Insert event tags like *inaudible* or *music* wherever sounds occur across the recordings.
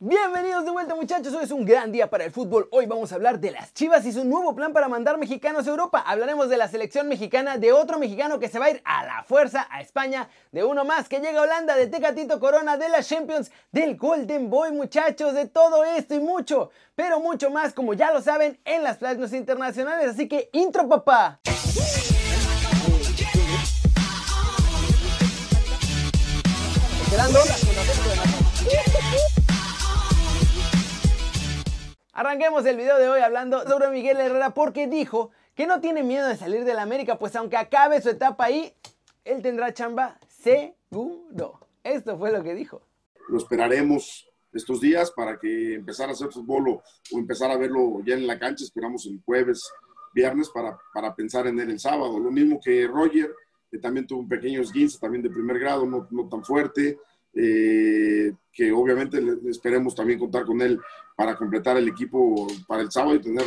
Bienvenidos de vuelta muchachos, hoy es un gran día para el fútbol. Hoy vamos a hablar de las Chivas y su nuevo plan para mandar mexicanos a Europa. Hablaremos de la selección mexicana, de otro mexicano que se va a ir a la fuerza a España, de uno más que llega a Holanda, de Tecatito Corona, de la Champions, del Golden Boy muchachos, de todo esto y mucho, pero mucho más como ya lo saben en las playas internacionales. Así que intro papá. Arranquemos el video de hoy hablando sobre Miguel Herrera porque dijo que no tiene miedo de salir de la América, pues aunque acabe su etapa ahí, él tendrá chamba seguro. Esto fue lo que dijo. Lo esperaremos estos días para que empezar a hacer fútbol o, empezar a verlo ya en la cancha. Esperamos el jueves, viernes para, para pensar en él el sábado. Lo mismo que Roger, que también tuvo un pequeño esguince, también de primer grado, no, no tan fuerte. Eh, que obviamente esperemos también contar con él para completar el equipo para el sábado y tener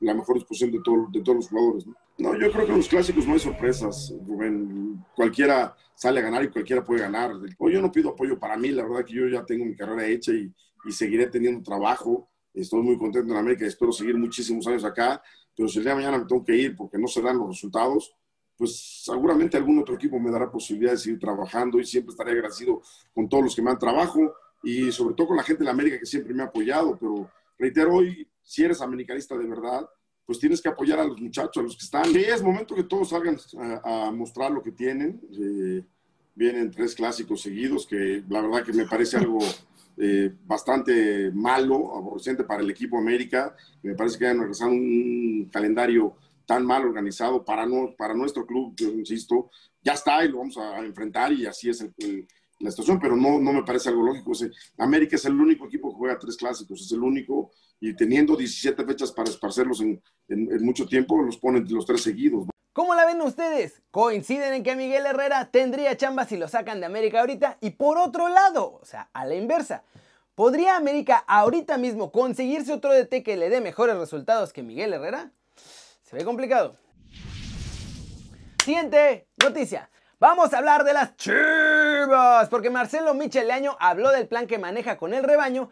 la mejor disposición de, de todos los jugadores. ¿no? yo creo que en los clásicos no hay sorpresas, Rubén. Cualquiera sale a ganar y cualquiera puede ganar. yo no pido apoyo para mí, la verdad que yo ya tengo mi carrera hecha y, y seguiré teniendo trabajo. Estoy muy contento en América espero seguir muchísimos años acá, pero si el día de mañana me tengo que ir porque no se dan los resultados, pues seguramente algún otro equipo me dará posibilidad de seguir trabajando y siempre estaré agradecido con todos los que me dan trabajo y sobre todo con la gente de América que siempre me ha apoyado. Pero reitero, hoy, si eres americanista de verdad, pues tienes que apoyar a los muchachos, a los que están. Y es momento que todos salgan a, mostrar lo que tienen. Eh, vienen tres clásicos seguidos, que la verdad que me parece algo eh, bastante malo, aborrecente para el equipo América. Me parece que han regresado un calendario tan mal organizado para, no, para nuestro club, yo insisto, ya está y lo vamos a enfrentar y así es la situación, pero no, no me parece algo lógico. América es el único equipo que juega tres clásicos, es el único, y teniendo 17 fechas para esparcerlos en, en, mucho tiempo, los ponen los tres seguidos. ¿Cómo la ven ustedes? ¿Coinciden en que Miguel Herrera tendría chamba si lo sacan de América ahorita? Y por otro lado, o sea, a la inversa, ¿podría América ahorita mismo conseguirse otro DT que le dé mejores resultados que Miguel Herrera? Complicado. Siguiente noticia. Vamos a hablar de las chivas, porque Marcelo Micheleaño habló del plan que maneja con el rebaño.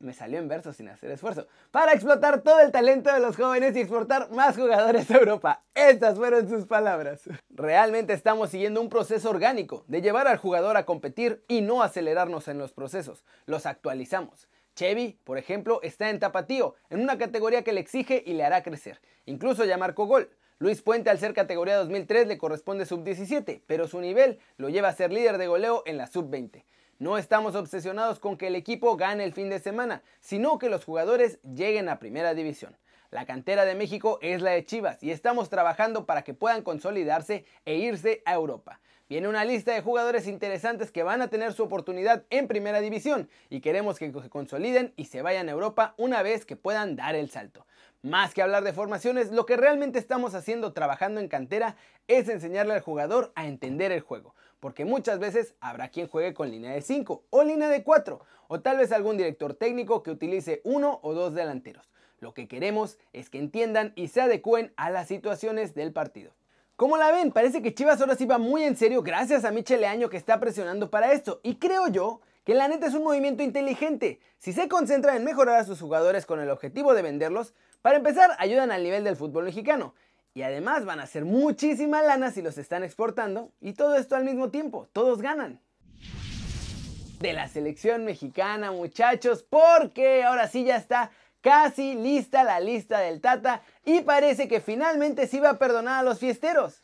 Me salió en verso sin hacer esfuerzo. Para explotar todo el talento de los jóvenes y exportar más jugadores a Europa. Estas fueron sus palabras. Realmente estamos siguiendo un proceso orgánico de llevar al jugador a competir y no acelerarnos en los procesos. Los actualizamos. Chevy, por ejemplo, está en tapatío, en una categoría que le exige y le hará crecer. Incluso ya marcó gol. Luis Puente al ser categoría 2003 le corresponde sub-17, pero su nivel lo lleva a ser líder de goleo en la sub-20. No estamos obsesionados con que el equipo gane el fin de semana, sino que los jugadores lleguen a primera división. La cantera de México es la de Chivas y estamos trabajando para que puedan consolidarse e irse a Europa. Viene una lista de jugadores interesantes que van a tener su oportunidad en primera división y queremos que se consoliden y se vayan a Europa una vez que puedan dar el salto. Más que hablar de formaciones, lo que realmente estamos haciendo trabajando en cantera es enseñarle al jugador a entender el juego, porque muchas veces habrá quien juegue con línea de 5 o línea de 4, o tal vez algún director técnico que utilice uno o dos delanteros. Lo que queremos es que entiendan y se adecúen a las situaciones del partido. ¿Cómo la ven? Parece que Chivas ahora sí va muy en serio gracias a Michele Año que está presionando para esto. Y creo yo que la neta es un movimiento inteligente. Si se concentra en mejorar a sus jugadores con el objetivo de venderlos, para empezar ayudan al nivel del fútbol mexicano. Y además van a hacer muchísima lana si los están exportando. Y todo esto al mismo tiempo. Todos ganan. De la selección mexicana, muchachos, porque ahora sí ya está Casi lista la lista del Tata y parece que finalmente se iba a perdonar a los fiesteros.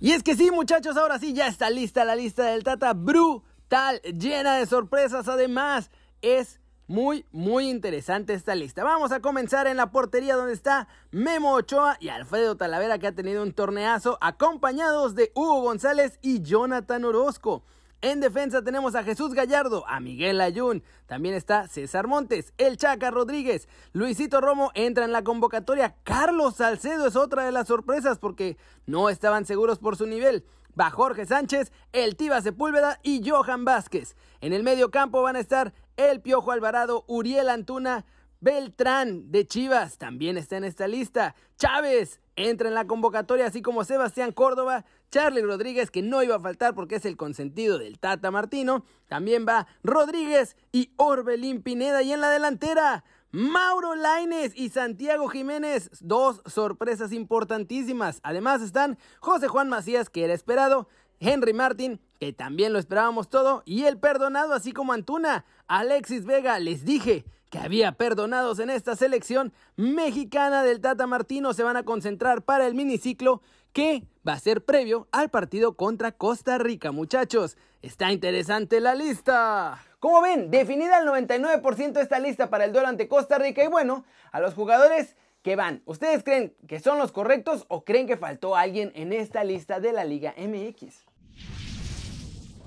Y es que sí, muchachos, ahora sí ya está lista la lista del Tata. Brutal, llena de sorpresas. Además, es muy, muy interesante esta lista. Vamos a comenzar en la portería donde está Memo Ochoa y Alfredo Talavera que ha tenido un torneazo acompañados de Hugo González y Jonathan Orozco. En defensa tenemos a Jesús Gallardo, a Miguel Ayun, también está César Montes, el Chaca Rodríguez, Luisito Romo entra en la convocatoria, Carlos Salcedo es otra de las sorpresas porque no estaban seguros por su nivel. Va Jorge Sánchez, el Tiba Sepúlveda y Johan Vázquez. En el medio campo van a estar el Piojo Alvarado, Uriel Antuna, Beltrán de Chivas también está en esta lista. Chávez, entra en la convocatoria, así como Sebastián Córdoba, Charlie Rodríguez, que no iba a faltar porque es el consentido del Tata Martino. También va Rodríguez y Orbelín Pineda. Y en la delantera, Mauro Laines y Santiago Jiménez, dos sorpresas importantísimas. Además están José Juan Macías, que era esperado, Henry Martin, que también lo esperábamos todo, y el perdonado, así como Antuna, Alexis Vega, les dije que había perdonados en esta selección mexicana del Tata Martino, se van a concentrar para el miniciclo que va a ser previo al partido contra Costa Rica, muchachos. Está interesante la lista. Como ven, definida el 99% esta lista para el duelo ante Costa Rica y bueno, a los jugadores que van, ¿ustedes creen que son los correctos o creen que faltó alguien en esta lista de la Liga MX?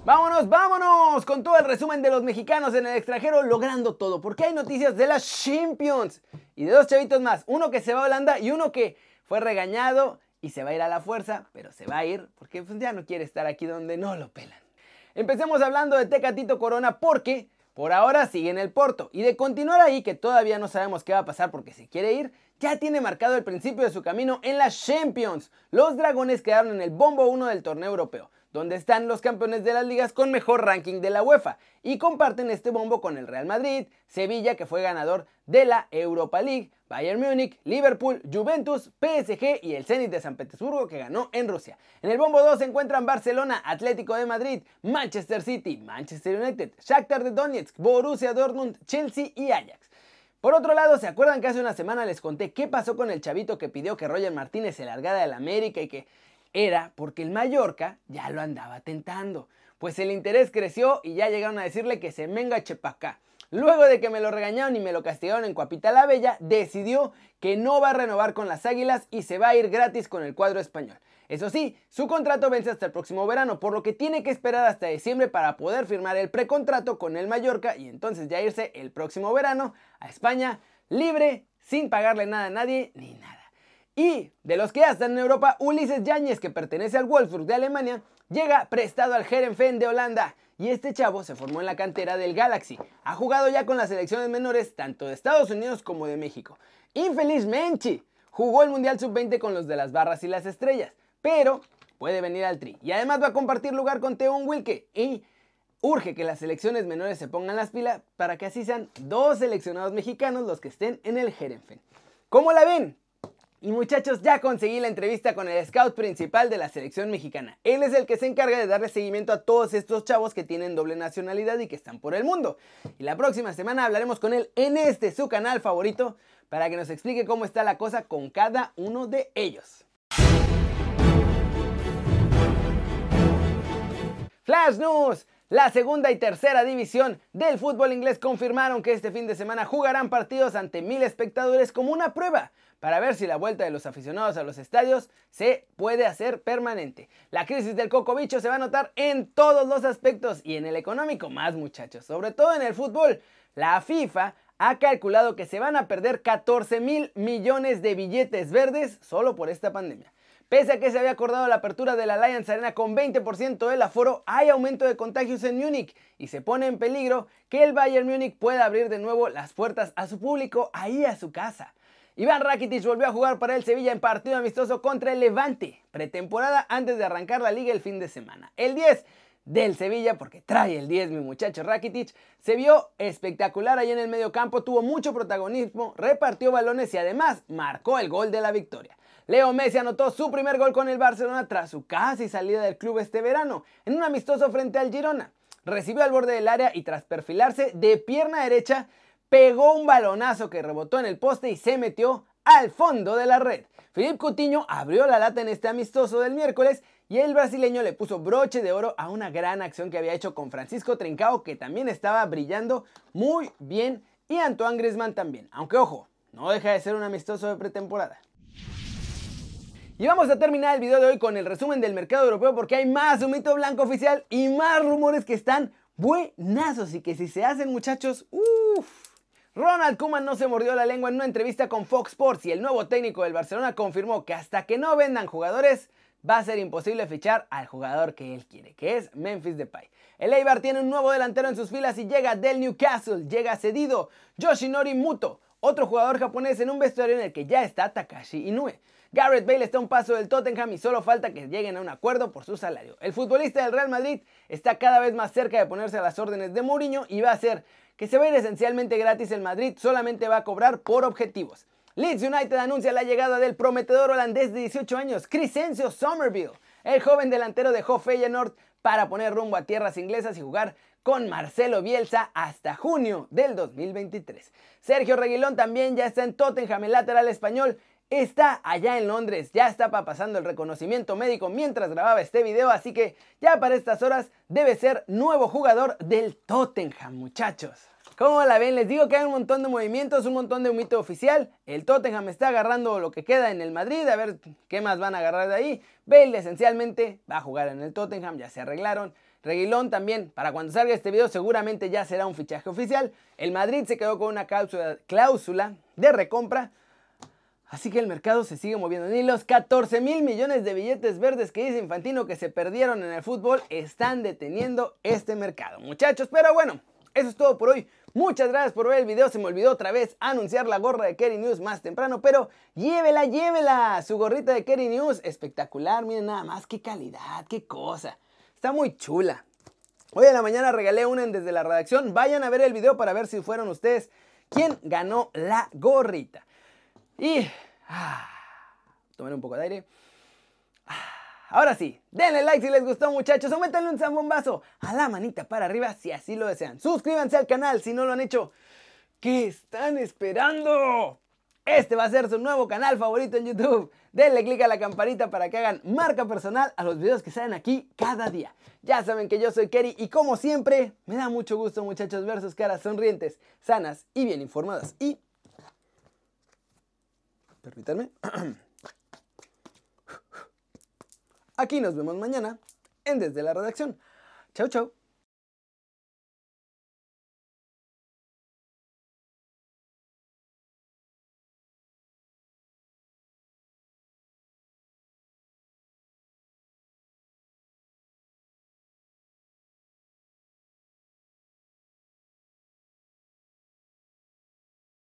Vámonos, vámonos con todo el resumen de los mexicanos en el extranjero logrando todo, porque hay noticias de las Champions y de dos chavitos más, uno que se va a Holanda y uno que fue regañado y se va a ir a la fuerza, pero se va a ir porque pues, ya no quiere estar aquí donde no lo pelan. Empecemos hablando de Tecatito Corona porque por ahora sigue en el Porto y de continuar ahí, que todavía no sabemos qué va a pasar porque se quiere ir, ya tiene marcado el principio de su camino en las Champions. Los dragones quedaron en el bombo 1 del torneo europeo donde están los campeones de las ligas con mejor ranking de la UEFA, y comparten este bombo con el Real Madrid, Sevilla, que fue ganador de la Europa League, Bayern Múnich, Liverpool, Juventus, PSG y el Zenit de San Petersburgo que ganó en Rusia. En el bombo 2 se encuentran Barcelona, Atlético de Madrid, Manchester City, Manchester United, Shakhtar de Donetsk, Borussia Dortmund, Chelsea y Ajax. Por otro lado, ¿se acuerdan que hace una semana les conté qué pasó con el chavito que pidió que Roger Martínez se largara del América y que era porque el Mallorca ya lo andaba tentando. Pues el interés creció y ya llegaron a decirle que se venga Chepacá. Luego de que me lo regañaron y me lo castigaron en Cuapita la Bella, decidió que no va a renovar con las Águilas y se va a ir gratis con el cuadro español. Eso sí, su contrato vence hasta el próximo verano, por lo que tiene que esperar hasta diciembre para poder firmar el precontrato con el Mallorca y entonces ya irse el próximo verano a España libre, sin pagarle nada a nadie ni nada. Y de los que ya están en Europa, Ulises Yáñez, que pertenece al Wolfsburg de Alemania, llega prestado al Herenfen de Holanda. Y este chavo se formó en la cantera del Galaxy. Ha jugado ya con las selecciones menores tanto de Estados Unidos como de México. Infelizmente, jugó el Mundial Sub-20 con los de las barras y las estrellas. Pero puede venir al tri. Y además va a compartir lugar con Teon Wilke. Y urge que las selecciones menores se pongan las pilas para que así sean dos seleccionados mexicanos los que estén en el Herenfen. ¿Cómo la ven? Y muchachos, ya conseguí la entrevista con el scout principal de la selección mexicana. Él es el que se encarga de darle seguimiento a todos estos chavos que tienen doble nacionalidad y que están por el mundo. Y la próxima semana hablaremos con él en este su canal favorito para que nos explique cómo está la cosa con cada uno de ellos. Flash News. La segunda y tercera división del fútbol inglés confirmaron que este fin de semana jugarán partidos ante mil espectadores como una prueba para ver si la vuelta de los aficionados a los estadios se puede hacer permanente. La crisis del cocobicho se va a notar en todos los aspectos y en el económico más muchachos, sobre todo en el fútbol. La FIFA ha calculado que se van a perder 14 mil millones de billetes verdes solo por esta pandemia. Pese a que se había acordado la apertura de la Allianz Arena con 20% del aforo, hay aumento de contagios en Múnich y se pone en peligro que el Bayern Múnich pueda abrir de nuevo las puertas a su público ahí a su casa. Iván Rakitic volvió a jugar para el Sevilla en partido amistoso contra el Levante, pretemporada antes de arrancar la liga el fin de semana. El 10 del Sevilla, porque trae el 10 mi muchacho Rakitic, se vio espectacular ahí en el medio campo, tuvo mucho protagonismo, repartió balones y además marcó el gol de la victoria. Leo Messi anotó su primer gol con el Barcelona tras su casi salida del club este verano, en un amistoso frente al Girona. Recibió al borde del área y tras perfilarse de pierna derecha, pegó un balonazo que rebotó en el poste y se metió al fondo de la red. Filipe Coutinho abrió la lata en este amistoso del miércoles y el brasileño le puso broche de oro a una gran acción que había hecho con Francisco Trincao que también estaba brillando muy bien y Antoine Griezmann también, aunque ojo, no deja de ser un amistoso de pretemporada. Y vamos a terminar el video de hoy con el resumen del mercado europeo porque hay más un mito blanco oficial y más rumores que están buenazos y que si se hacen muchachos, uff. Ronald Koeman no se mordió la lengua en una entrevista con Fox Sports y el nuevo técnico del Barcelona confirmó que hasta que no vendan jugadores va a ser imposible fichar al jugador que él quiere, que es Memphis Depay. El Eibar tiene un nuevo delantero en sus filas y llega del Newcastle, llega cedido Yoshinori Muto, otro jugador japonés en un vestuario en el que ya está Takashi Inoue. Garrett Bale está a un paso del Tottenham y solo falta que lleguen a un acuerdo por su salario. El futbolista del Real Madrid está cada vez más cerca de ponerse a las órdenes de Mourinho y va a ser que se va a ir esencialmente gratis el Madrid, solamente va a cobrar por objetivos. Leeds United anuncia la llegada del prometedor holandés de 18 años, Crescencio Somerville. El joven delantero dejó Feyenoord para poner rumbo a tierras inglesas y jugar con Marcelo Bielsa hasta junio del 2023. Sergio Reguilón también ya está en Tottenham, el lateral español está allá en Londres, ya estaba pasando el reconocimiento médico mientras grababa este video, así que ya para estas horas debe ser nuevo jugador del Tottenham, muchachos. ¿Cómo la ven? Les digo que hay un montón de movimientos, un montón de mito oficial. El Tottenham está agarrando lo que queda en el Madrid, a ver qué más van a agarrar de ahí. Bale esencialmente va a jugar en el Tottenham, ya se arreglaron. Reguilón también, para cuando salga este video seguramente ya será un fichaje oficial. El Madrid se quedó con una cláusula, cláusula de recompra. Así que el mercado se sigue moviendo. Ni los 14 mil millones de billetes verdes que dice Infantino que se perdieron en el fútbol están deteniendo este mercado, muchachos. Pero bueno, eso es todo por hoy. Muchas gracias por ver el video. Se me olvidó otra vez anunciar la gorra de Kerry News más temprano, pero llévela, llévela. Su gorrita de Kerry News, espectacular. Miren nada más, qué calidad, qué cosa. Está muy chula. Hoy en la mañana regalé una desde la redacción. Vayan a ver el video para ver si fueron ustedes quien ganó la gorrita. Y... Ah, tomar un poco de aire. Ah, Ahora sí, denle like si les gustó muchachos, aumentenle un zambombazo a la manita para arriba si así lo desean. Suscríbanse al canal si no lo han hecho. ¿Qué están esperando? Este va a ser su nuevo canal favorito en YouTube. Denle click a la campanita para que hagan marca personal a los videos que salen aquí cada día. Ya saben que yo soy Kerry y como siempre, me da mucho gusto muchachos ver sus caras sonrientes, sanas y bien informadas. Y... Permítanme. *clears throat* Aquí nos vemos mañana en Desde la Redacción. Chau, chau.